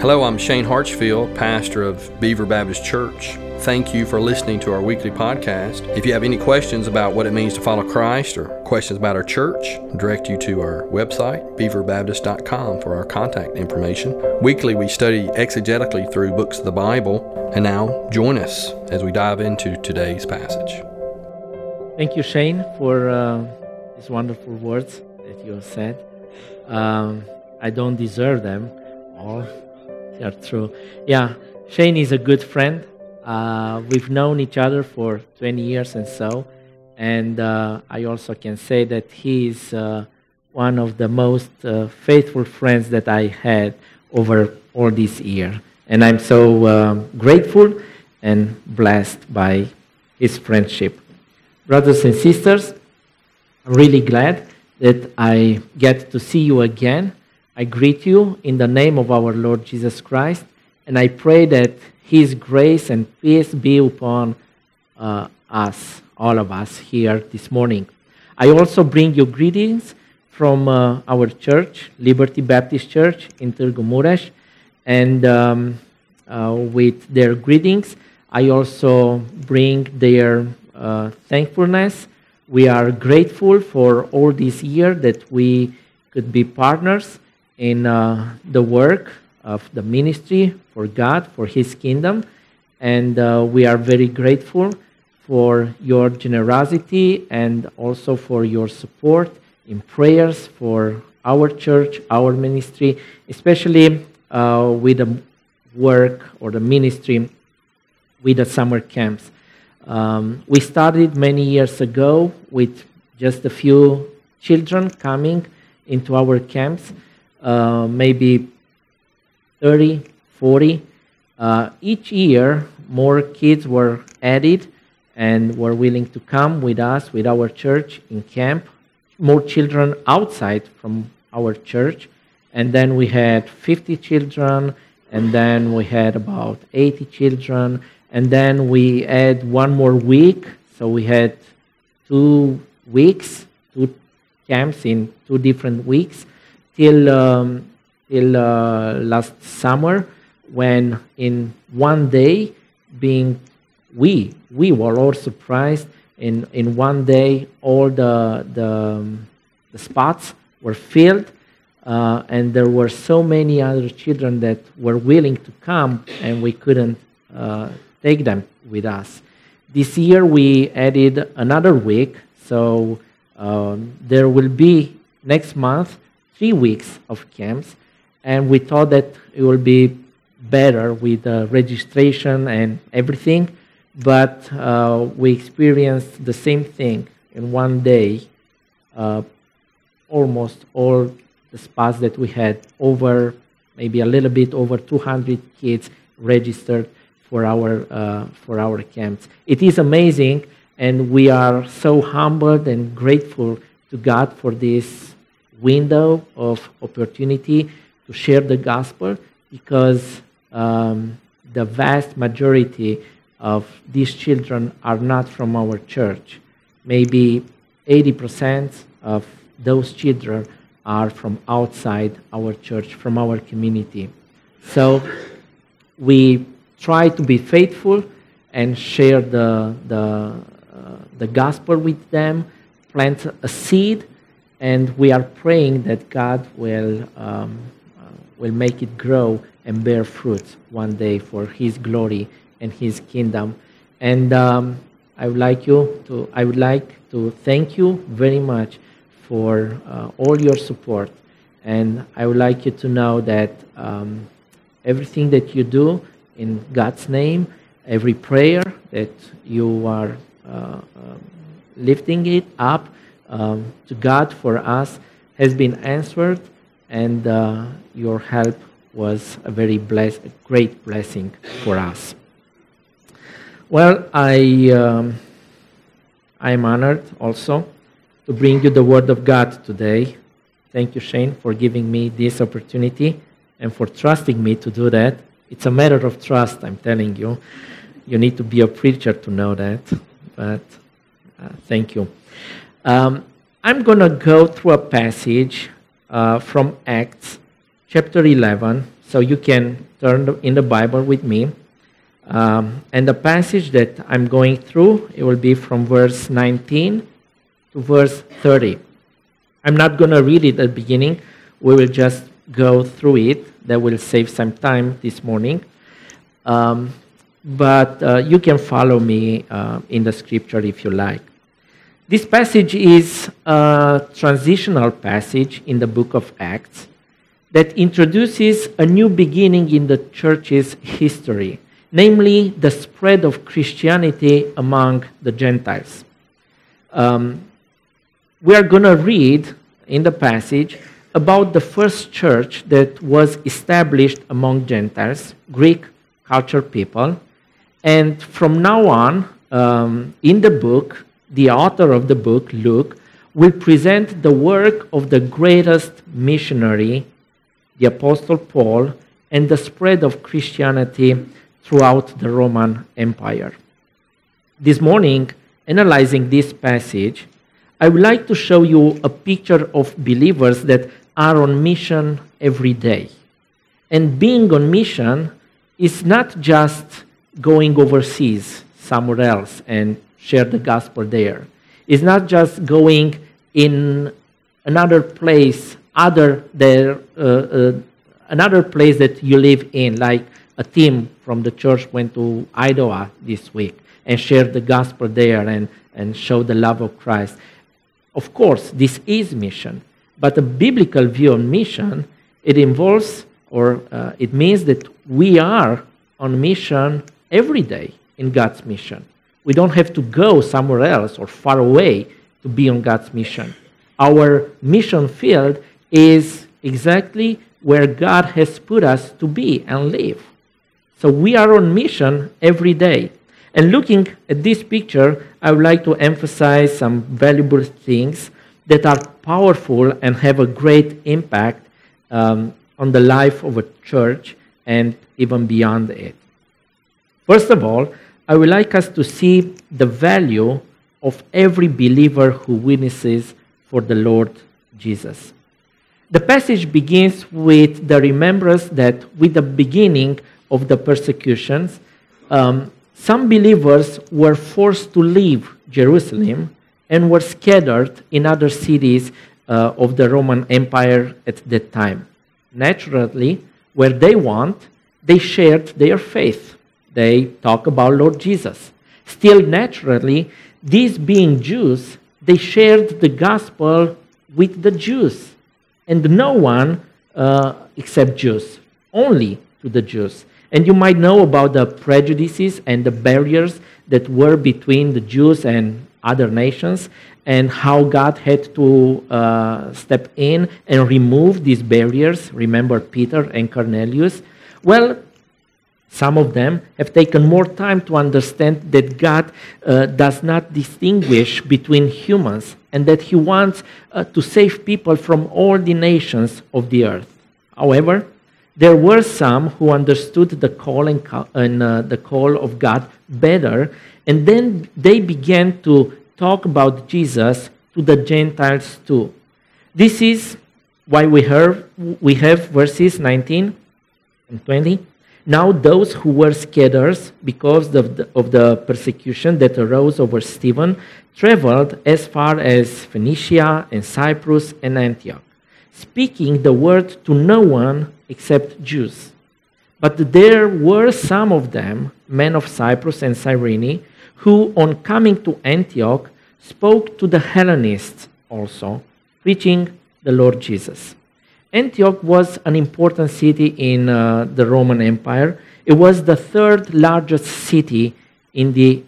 Hello, I'm Shane Hartsfield, pastor of Beaver Baptist Church. Thank you for listening to our weekly podcast. If you have any questions about what it means to follow Christ or questions about our church, I direct you to our website, beaverbaptist.com, for our contact information. Weekly, we study exegetically through books of the Bible. And now, join us as we dive into today's passage. Thank you, Shane, for uh, these wonderful words that you said. Um, I don't deserve them all. Are true. Yeah, Shane is a good friend. Uh, we've known each other for 20 years and so. And uh, I also can say that he is uh, one of the most uh, faithful friends that I had over all this year. And I'm so um, grateful and blessed by his friendship. Brothers and sisters, I'm really glad that I get to see you again. I greet you in the name of our Lord Jesus Christ, and I pray that His grace and peace be upon uh, us, all of us here this morning. I also bring you greetings from uh, our church, Liberty Baptist Church in Targu Mures, and um, uh, with their greetings, I also bring their uh, thankfulness. We are grateful for all this year that we could be partners in uh, the work of the ministry for God, for His kingdom. And uh, we are very grateful for your generosity and also for your support in prayers for our church, our ministry, especially uh, with the work or the ministry with the summer camps. Um, we started many years ago with just a few children coming into our camps, uh, maybe 30, 40. Uh, each year, more kids were added and were willing to come with us, with our church in camp. More children outside from our church. And then we had 50 children, and then we had about 80 children and then we had one more week. So we had two weeks, two camps in two different weeks, till um, till uh, last summer, when in one day, being we we were all surprised. In in one day, all the the, um, the spots were filled. Uh, and there were so many other children that were willing to come, and we couldn't uh, take them with us. This year we added another week, so um, there will be next month three weeks of camps, and we thought that it will be better with the registration and everything, but uh, we experienced the same thing in one day. Uh, almost all the spots that we had over maybe a little bit over 200 kids registered for our, uh, for our camps. It is amazing, and we are so humbled and grateful to God for this window of opportunity to share the gospel because um, the vast majority of these children are not from our church. Maybe 80% of those children are from outside our church, from our community. So we try to be faithful and share the, the, uh, the gospel with them, plant a seed, and we are praying that God will, um, uh, will make it grow and bear fruit one day for His glory and His kingdom. And um, I would like you to, I would like to thank you very much for uh, all your support. And I would like you to know that um, everything that you do in God's name. Every prayer that you are uh, um, lifting it up um, to God for us has been answered, and uh, your help was a very blessed, a great blessing for us. Well, I um, I am honored also to bring you the Word of God today. Thank you, Shane, for giving me this opportunity and for trusting me to do that. It's a matter of trust, I'm telling you. You need to be a preacher to know that. But uh, thank you. Um, I'm going to go through a passage uh, from Acts chapter 11, So you can turn in the Bible with me. Um, and the passage that I'm going through, it will be from verse 19 to verse 30. I'm not going to read it at the beginning. We will just go through it. That will save some time this morning. Um, but uh, you can follow me uh, in the scripture if you like. This passage is a transitional passage in the book of Acts that introduces a new beginning in the church's history, namely the spread of Christianity among the Gentiles. Um, we are going to read in the passage about the first church that was established among Gentiles, Greek culture people. And from now on, um, in the book, the author of the book, Luke, will present the work of the greatest missionary, the Apostle Paul, and the spread of Christianity throughout the Roman Empire. This morning, analyzing this passage, I would like to show you a picture of believers that are on mission every day. And being on mission is not just going overseas somewhere else and share the gospel there. It's not just going in another place other there, uh, uh, another place that you live in, like a team from the church went to Idaho this week and shared the gospel there and, and showed the love of Christ. Of course, this is mission, but a biblical view on mission, it involves or uh, it means that we are on mission every day in God's mission. We don't have to go somewhere else or far away to be on God's mission. Our mission field is exactly where God has put us to be and live. So we are on mission every day. And looking at this picture, I would like to emphasize some valuable things that are powerful and have a great impact um, on the life of a church and even beyond it. First of all, I would like us to see the value of every believer who witnesses for the Lord Jesus. The passage begins with the remembrance that with the beginning of the persecutions, um, some believers were forced to leave Jerusalem and were scattered in other cities uh, of the Roman Empire at that time. Naturally, where they went, they shared their faith they talk about Lord Jesus. Still, naturally, these being Jews, they shared the gospel with the Jews, and no one uh, except Jews, only to the Jews. And you might know about the prejudices and the barriers that were between the Jews and other nations, and how God had to uh, step in and remove these barriers. Remember Peter and Cornelius? Well, some of them have taken more time to understand that God uh, does not distinguish between humans and that He wants uh, to save people from all the nations of the earth. However, there were some who understood the call and, and uh, the call of God better, and then they began to talk about Jesus to the Gentiles too. This is why we, heard, we have verses 19 and 20 now, those who were scattered because of the, of the persecution that arose over Stephen traveled as far as Phoenicia and Cyprus and Antioch, speaking the word to no one except Jews. But there were some of them, men of Cyprus and Cyrene, who, on coming to Antioch, spoke to the Hellenists also, preaching the Lord Jesus. Antioch was an important city in uh, the Roman Empire. It was the third largest city in the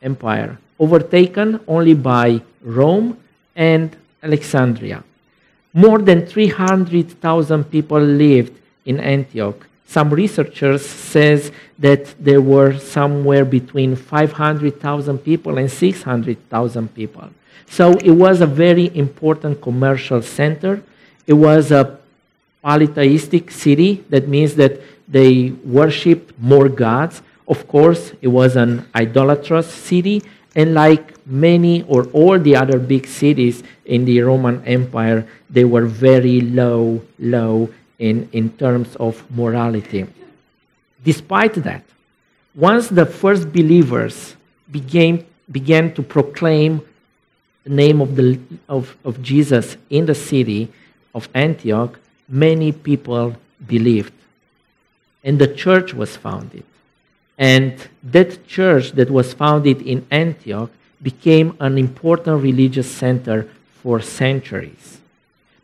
empire, overtaken only by Rome and Alexandria. More than 300,000 people lived in Antioch. Some researchers says that there were somewhere between 500,000 people and 600,000 people. So it was a very important commercial center. It was a polytheistic city. That means that they worship more gods. Of course, it was an idolatrous city, and like many or all the other big cities in the Roman Empire, they were very low, low in, in terms of morality. Despite that, once the first believers began, began to proclaim the name of, the, of, of Jesus in the city of Antioch, many people believed. And the church was founded. And that church that was founded in Antioch became an important religious center for centuries.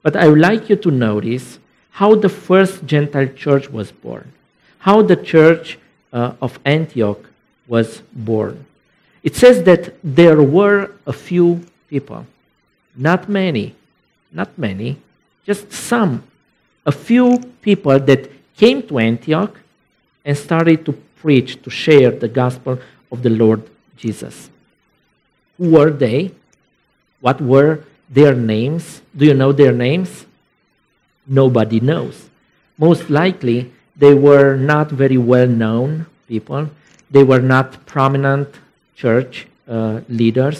But I would like you to notice how the first Gentile church was born, how the church uh, of Antioch was born. It says that there were a few people, not many, not many, just some, a few people that came to Antioch and started to preach, to share the gospel of the Lord Jesus. Who were they? What were their names? Do you know their names? Nobody knows. Most likely, they were not very well known people. They were not prominent church uh, leaders.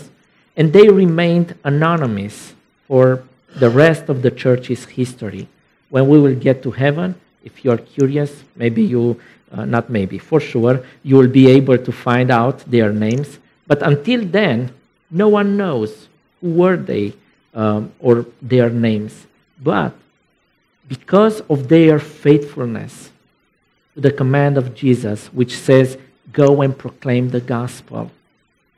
And they remained anonymous for the rest of the church's history. When we will get to heaven, if you're curious, maybe you, uh, not maybe, for sure, you will be able to find out their names. But until then, no one knows who were they um, or their names. But because of their faithfulness to the command of Jesus, which says, Go and proclaim the gospel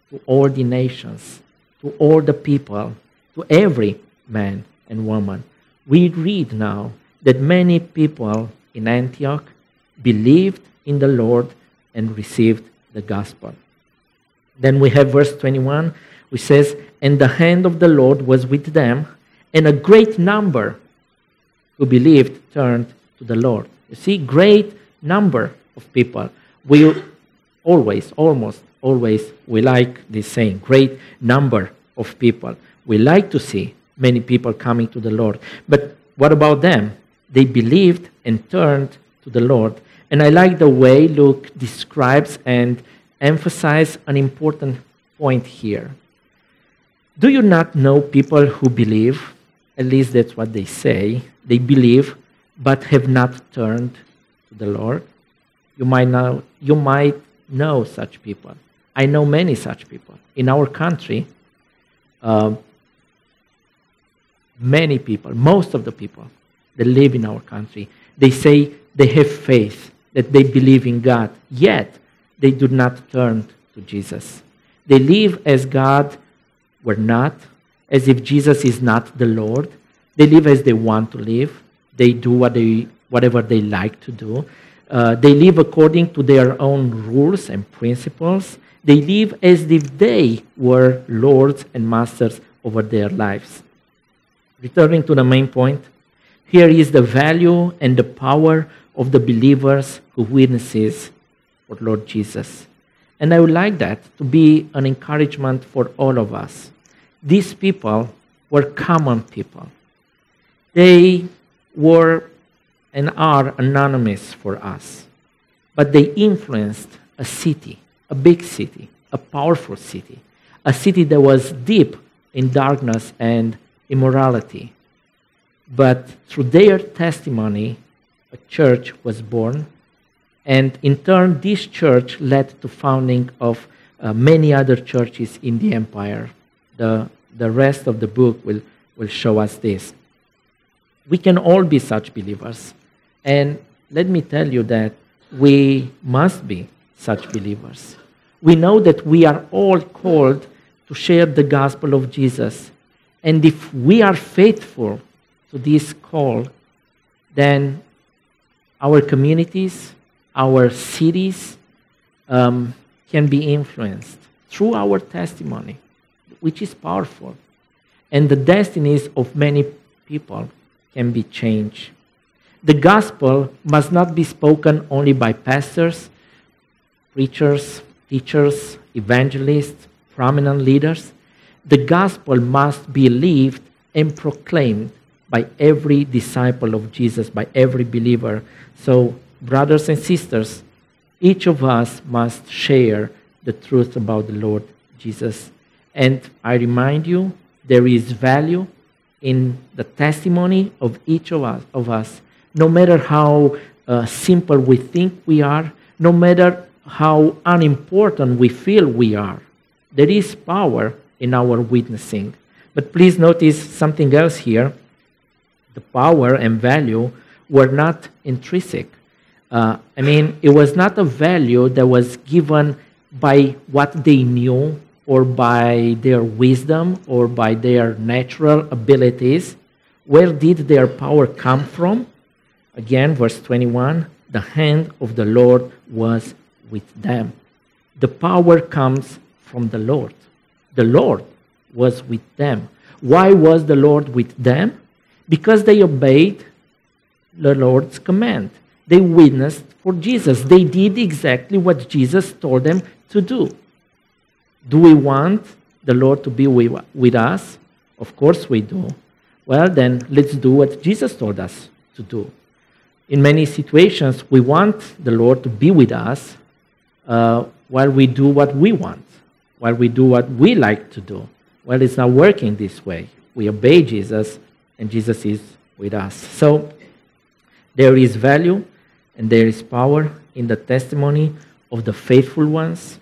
to all the nations, to all the people, to every man and woman. We read now that many people in Antioch believed in the Lord and received the gospel. Then we have verse 21, which says, And the hand of the Lord was with them, and a great number who believed turned to the Lord. You see, great number of people. We always, almost always, we like this saying, great number of people. We like to see many people coming to the Lord. But what about them? They believed and turned to the Lord. And I like the way Luke describes and emphasizes an important point here. Do you not know people who believe? At least that's what they say. They believe, but have not turned to the Lord. You might know, you might know such people. I know many such people. In our country, uh, many people, most of the people that live in our country, they say they have faith, that they believe in God, yet they do not turn to Jesus. They live as God were not, as if Jesus is not the Lord. They live as they want to live. They do what they, whatever they like to do. Uh, they live according to their own rules and principles. They live as if they were lords and masters over their lives. Returning to the main point, here is the value and the power of the believers who witnesses for Lord Jesus. And I would like that to be an encouragement for all of us. These people were common people. They were and are anonymous for us, but they influenced a city, a big city, a powerful city, a city that was deep in darkness and immorality. But through their testimony, a church was born, and in turn, this church led to founding of uh, many other churches in the empire. The, the rest of the book will, will show us this. We can all be such believers. And let me tell you that we must be such believers. We know that we are all called to share the gospel of Jesus. And if we are faithful to this call, then our communities, our cities um, can be influenced through our testimony, which is powerful. And the destinies of many people can be changed. The gospel must not be spoken only by pastors, preachers, teachers, evangelists, prominent leaders. The gospel must be lived and proclaimed by every disciple of Jesus, by every believer. So, brothers and sisters, each of us must share the truth about the Lord Jesus. And I remind you, there is value in the testimony of each of us, of us no matter how uh, simple we think we are, no matter how unimportant we feel we are. There is power in our witnessing. But please notice something else here. The power and value were not intrinsic. Uh, I mean, it was not a value that was given by what they knew or by their wisdom or by their natural abilities. Where did their power come from? Again, verse 21 the hand of the Lord was with them. The power comes from the Lord. The Lord was with them. Why was the Lord with them? Because they obeyed the Lord's command. They witnessed for Jesus. They did exactly what Jesus told them to do. Do we want the Lord to be with us? Of course we do. Well, then let's do what Jesus told us to do. In many situations, we want the Lord to be with us uh, while we do what we want, while we do what we like to do. Well, it's not working this way. We obey Jesus, and Jesus is with us. So there is value and there is power in the testimony of the faithful ones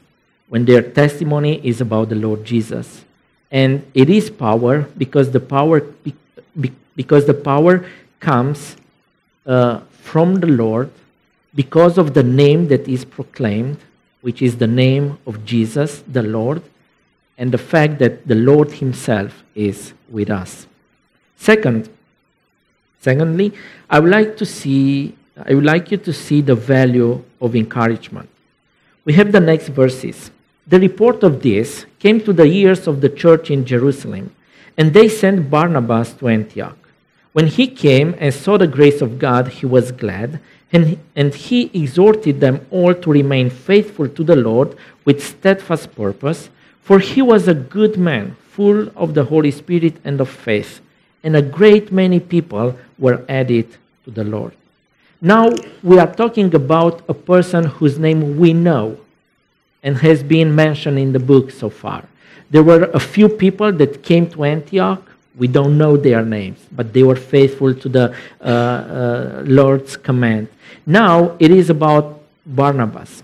when their testimony is about the Lord Jesus. And it is power because the power because the power comes uh, from the Lord because of the name that is proclaimed, which is the name of Jesus, the Lord, and the fact that the Lord Himself is with us. Second, secondly, I would like to see I would like you to see the value of encouragement. We have the next verses. The report of this came to the ears of the church in Jerusalem, and they sent Barnabas to Antioch. When he came and saw the grace of God, he was glad, and, and he exhorted them all to remain faithful to the Lord with steadfast purpose, for he was a good man, full of the Holy Spirit and of faith, and a great many people were added to the Lord. Now we are talking about a person whose name we know and has been mentioned in the book so far. There were a few people that came to Antioch. We don't know their names, but they were faithful to the uh, uh, Lord's command. Now it is about Barnabas.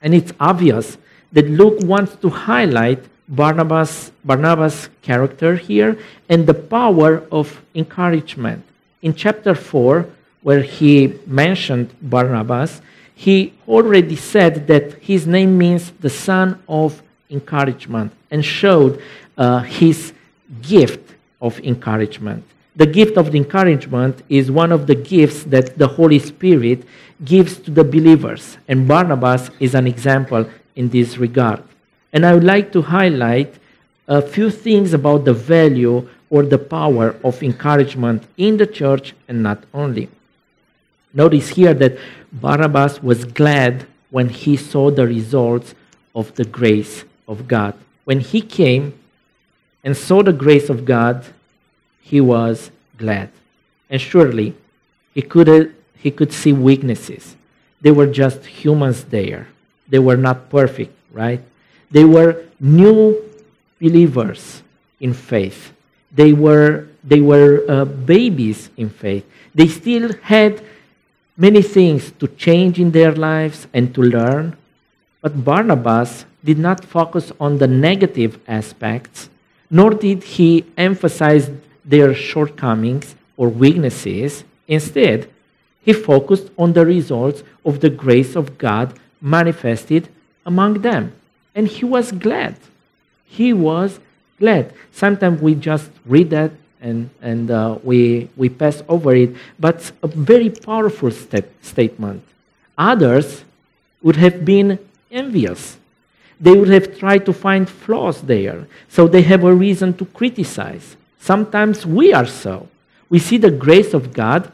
And it's obvious that Luke wants to highlight Barnabas, Barnabas' character here and the power of encouragement. In chapter 4, where he mentioned Barnabas, he already said that his name means the son of encouragement and showed uh, his gift of encouragement. The gift of the encouragement is one of the gifts that the Holy Spirit gives to the believers, and Barnabas is an example in this regard. And I would like to highlight a few things about the value or the power of encouragement in the church and not only. Notice here that Barnabas was glad when he saw the results of the grace of God. When he came and saw the grace of God, he was glad. And surely he could, he could see weaknesses. They were just humans there. They were not perfect, right? They were new believers in faith. They were, they were uh, babies in faith. They still had many things to change in their lives and to learn. But Barnabas did not focus on the negative aspects, nor did he emphasize their shortcomings or weaknesses. Instead, he focused on the results of the grace of God manifested among them. And he was glad. He was glad. Sometimes we just read that and, and uh, we, we pass over it, but a very powerful stat- statement. Others would have been envious. They would have tried to find flaws there, so they have a reason to criticize. Sometimes we are so. We see the grace of God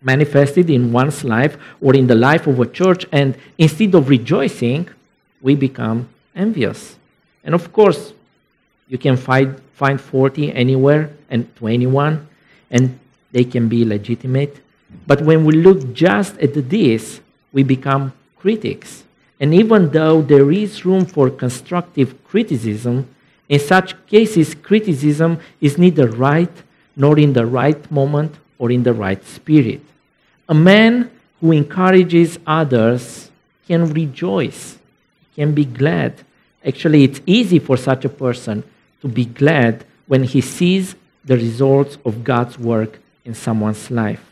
manifested in one's life or in the life of a church, and instead of rejoicing, we become envious. And of course, you can find, find 40 anywhere and 21, and they can be legitimate. But when we look just at this, we become critics. And even though there is room for constructive criticism, in such cases, criticism is neither right nor in the right moment or in the right spirit. A man who encourages others can rejoice, can be glad. Actually, it's easy for such a person to be glad when he sees the results of God's work in someone's life.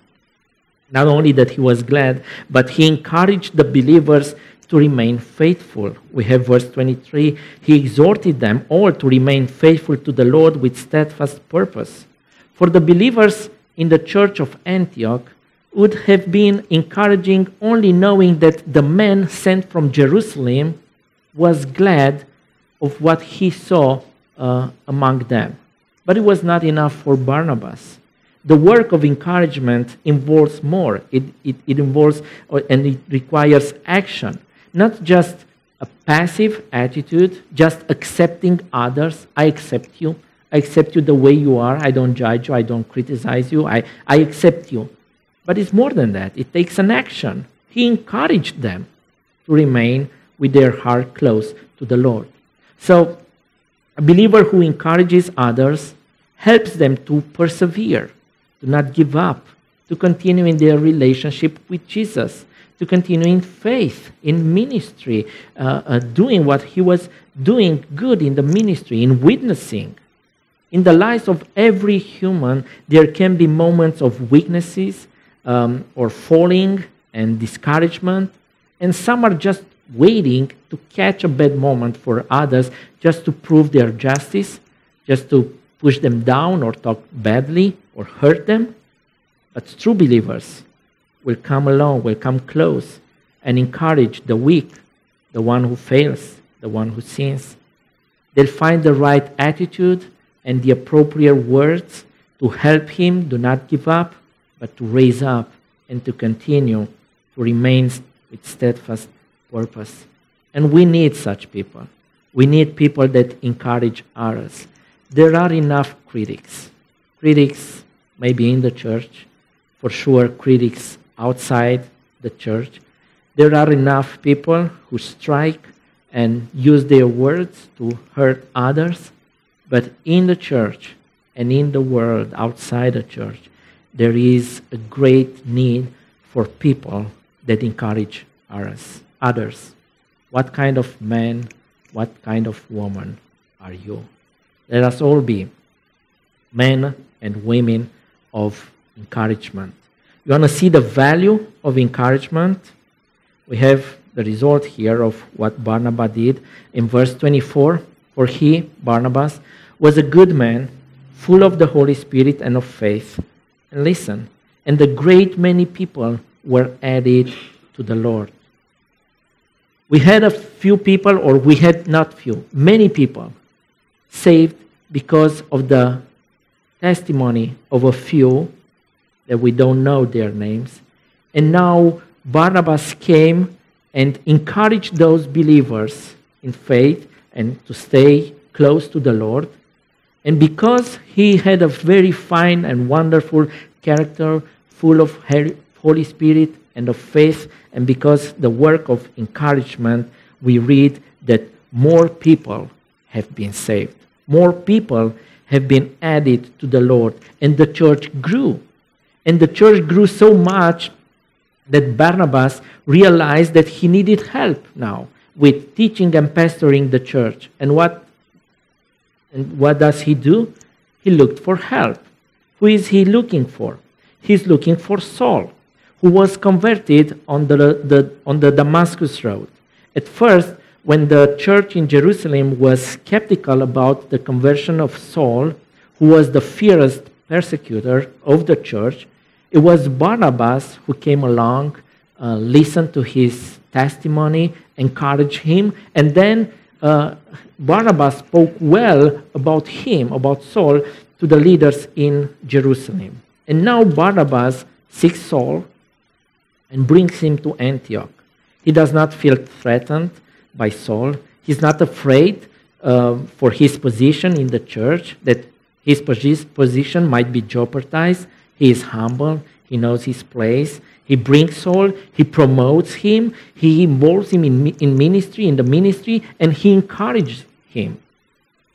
Not only that he was glad, but he encouraged the believers to remain faithful. We have verse 23 He exhorted them all to remain faithful to the Lord with steadfast purpose. For the believers in the church of Antioch would have been encouraging only knowing that the man sent from Jerusalem was glad of what he saw uh, among them. But it was not enough for Barnabas the work of encouragement involves more. It, it, it involves and it requires action, not just a passive attitude, just accepting others. I accept you. I accept you the way you are. I don't judge you. I don't criticize you. I, I accept you. But it's more than that. It takes an action. He encouraged them to remain with their heart close to the Lord. So, a believer who encourages others helps them to persevere to not give up, to continue in their relationship with Jesus, to continue in faith, in ministry, uh, uh, doing what he was doing good in the ministry, in witnessing. In the lives of every human, there can be moments of weaknesses um, or falling and discouragement, and some are just waiting to catch a bad moment for others just to prove their justice, just to push them down or talk badly or hurt them. But true believers will come along, will come close and encourage the weak, the one who fails, the one who sins. They'll find the right attitude and the appropriate words to help him do not give up, but to raise up and to continue to remain with steadfast purpose. And we need such people. We need people that encourage others. There are enough critics. Critics maybe in the church, for sure, critics outside the church. There are enough people who strike and use their words to hurt others, but in the church and in the world outside the church, there is a great need for people that encourage others. Others. What kind of man, what kind of woman are you? Let us all be men and women of encouragement. You want to see the value of encouragement? We have the result here of what Barnabas did in verse 24. For he, Barnabas, was a good man, full of the Holy Spirit and of faith. And listen, and a great many people were added to the Lord. We had a few people, or we had not few, many people saved because of the testimony of a few that we don't know their names. And now Barnabas came and encouraged those believers in faith and to stay close to the Lord. And because he had a very fine and wonderful character, full of Holy Spirit and of faith, and because the work of encouragement, we read that more people have been saved. More people have been added to the Lord, and the church grew. And the church grew so much that Barnabas realized that he needed help now with teaching and pastoring the church. And what, and what does he do? He looked for help. Who is he looking for? He's looking for Saul, who was converted on the, the, on the Damascus road. At first, when the church in Jerusalem was skeptical about the conversion of Saul, who was the fiercest persecutor of the church, it was Barnabas who came along, uh, listened to his testimony, encouraged him, and then uh, Barnabas spoke well about him, about Saul, to the leaders in Jerusalem. And now Barnabas seeks Saul and brings him to Antioch. He does not feel threatened by Saul. He's not afraid uh, for his position in the church, that his position might be jeopardized. He is humble. He knows his place. He brings Saul. He promotes him. He involves him in, in ministry, in the ministry, and he encourages him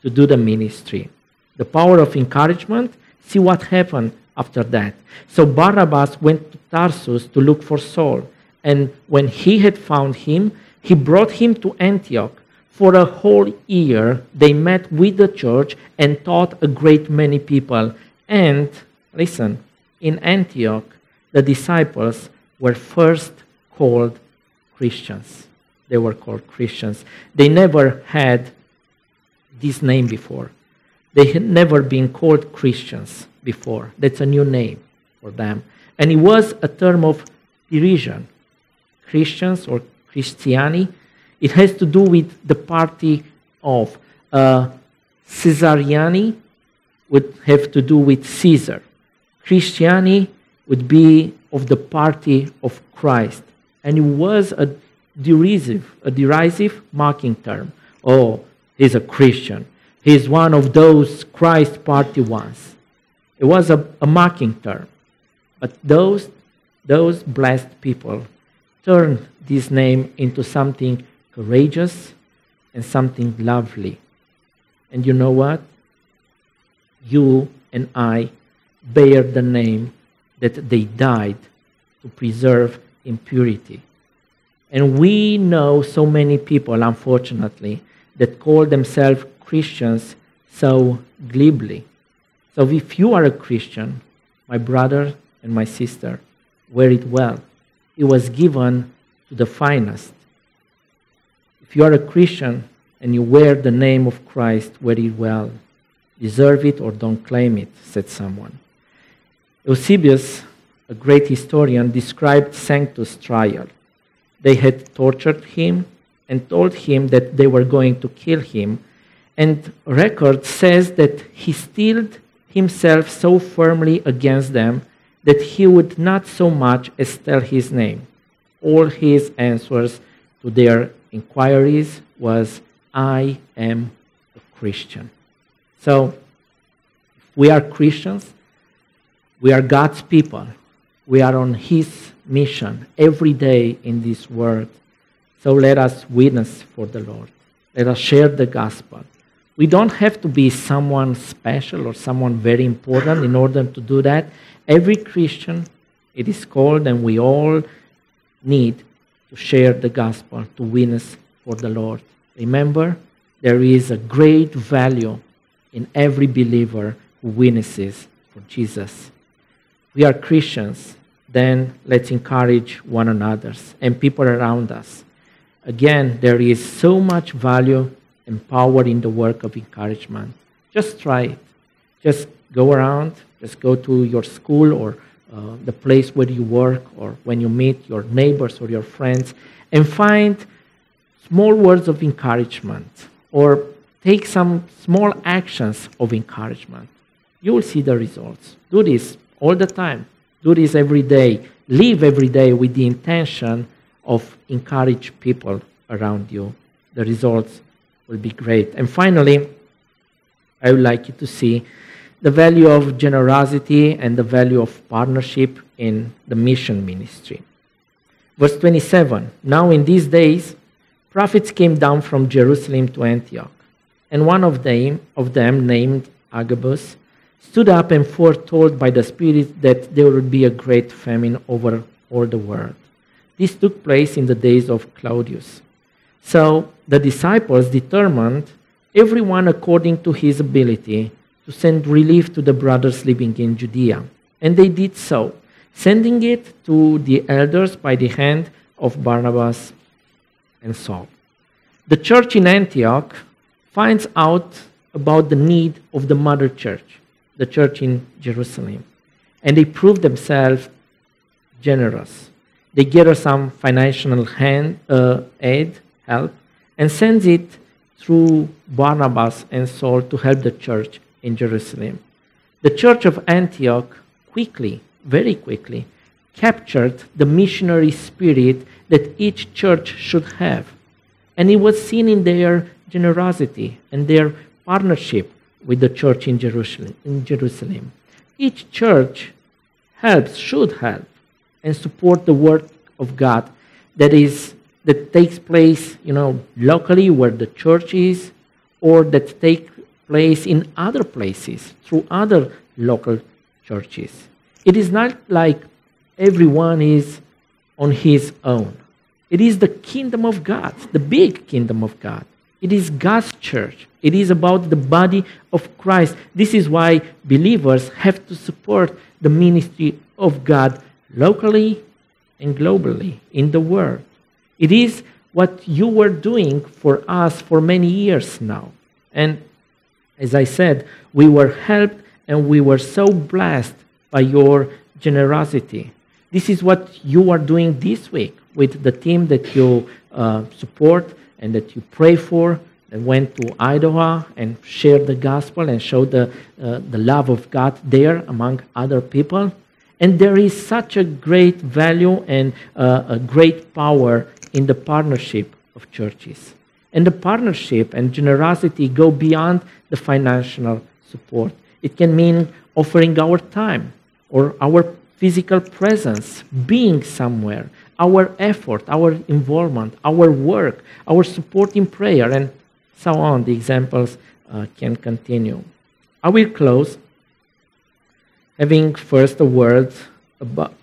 to do the ministry. The power of encouragement. See what happened after that. So Barnabas went to Tarsus to look for Saul. And when he had found him, he brought him to Antioch. For a whole year, they met with the church and taught a great many people. And, listen, in Antioch, the disciples were first called Christians. They were called Christians. They never had this name before. They had never been called Christians before. That's a new name for them. And it was a term of derision. Christians or Christiani, it has to do with the party of. Uh, Caesariani would have to do with Caesar. Christiani would be of the party of Christ. And it was a derisive, a derisive mocking term. Oh, he's a Christian. He's one of those Christ party ones. It was a, a mocking term. But those, those blessed people turned this name into something courageous and something lovely. And you know what? You and I bear the name that they died to preserve impurity. And we know so many people, unfortunately, that call themselves Christians so glibly. So if you are a Christian, my brother and my sister, wear it well. It was given to the finest. If you are a Christian and you wear the name of Christ, wear it well. Deserve it or don't claim it, said someone. Eusebius, a great historian, described Sanctus' trial. They had tortured him and told him that they were going to kill him. And record says that he steeled himself so firmly against them that he would not so much as tell his name. All his answers to their inquiries was, I am a Christian. So, we are Christians, we are God's people. We are on His mission every day in this world. So let us witness for the Lord. Let us share the gospel. We don't have to be someone special or someone very important in order to do that. Every Christian, it is called, and we all need to share the gospel, to witness for the Lord. Remember, there is a great value in every believer who witnesses for Jesus we are Christians, then let's encourage one another and people around us. Again, there is so much value power in the work of encouragement. Just try it. Just go around, just go to your school or uh, the place where you work or when you meet your neighbors or your friends and find small words of encouragement or take some small actions of encouragement. You will see the results. Do this all the time. Do this every day. Live every day with the intention of encourage people around you. The results will be great. And finally, I would like you to see the value of generosity and the value of partnership in the mission ministry. Verse 27 Now in these days, prophets came down from Jerusalem to Antioch, and one of them, of them named Agabus, stood up and foretold by the Spirit that there would be a great famine over all the world. This took place in the days of Claudius. So the disciples determined, everyone according to his ability, to send relief to the brothers living in Judea. And they did so, sending it to the elders by the hand of Barnabas and Saul. The church in Antioch finds out about the need of the mother church the church in Jerusalem. And they prove themselves generous. They gave her some financial hand, uh, aid, help, and sends it through Barnabas and Saul to help the church in Jerusalem. The church of Antioch quickly, very quickly, captured the missionary spirit that each church should have. And it was seen in their generosity and their partnership with the church in Jerusalem. In Jerusalem. Each church helps, should help, and support the work of God that is that takes place, you know, locally where the church is, or that take place in other places through other local churches. It is not like everyone is on his own. It is the kingdom of God, the big kingdom of God. It is God's church. It is about the body of Christ. This is why believers have to support the ministry of God locally and globally in the world. It is what you were doing for us for many years now. And as I said, we were helped and we were so blessed by your generosity. This is what you are doing this week with the team that you uh, support and that you pray for and went to Idaho and shared the gospel and showed the, uh, the love of God there among other people. And there is such a great value and uh, a great power in the partnership of churches. And the partnership and generosity go beyond the financial support. It can mean offering our time or our physical presence, being somewhere, our effort, our involvement, our work, our support in prayer, and so on. The examples uh, can continue. I will close having first a word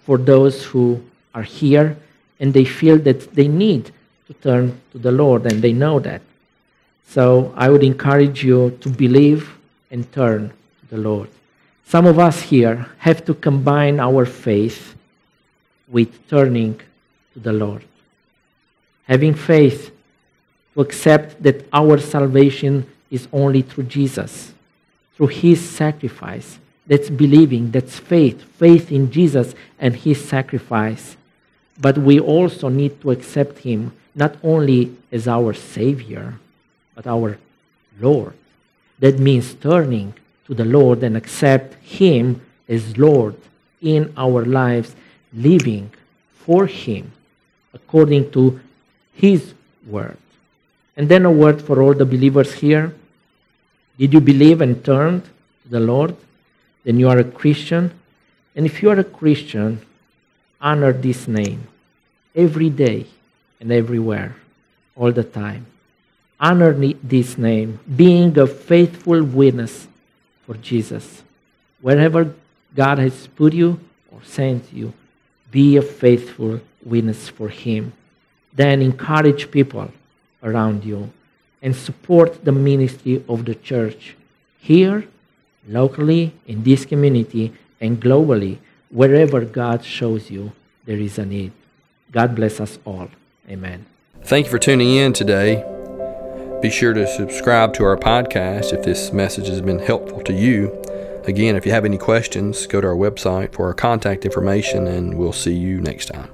for those who are here and they feel that they need to turn to the Lord and they know that. So I would encourage you to believe and turn to the Lord. Some of us here have to combine our faith with turning to the Lord. Having faith to accept that our salvation is only through Jesus, through His sacrifice. That's believing, that's faith, faith in Jesus and His sacrifice. But we also need to accept Him not only as our Savior, but our Lord. That means turning to the Lord and accept Him as Lord in our lives, living for Him according to His word. And then a word for all the believers here. Did you believe and turned to the Lord? Then you are a Christian. And if you are a Christian, honor this name every day and everywhere, all the time. Honor this name, being a faithful witness for Jesus. Wherever God has put you or sent you, be a faithful witness for Him. Then encourage people around you and support the ministry of the church here, locally, in this community, and globally, wherever God shows you there is a need. God bless us all. Amen. Thank you for tuning in today. Be sure to subscribe to our podcast if this message has been helpful to you. Again, if you have any questions, go to our website for our contact information, and we'll see you next time.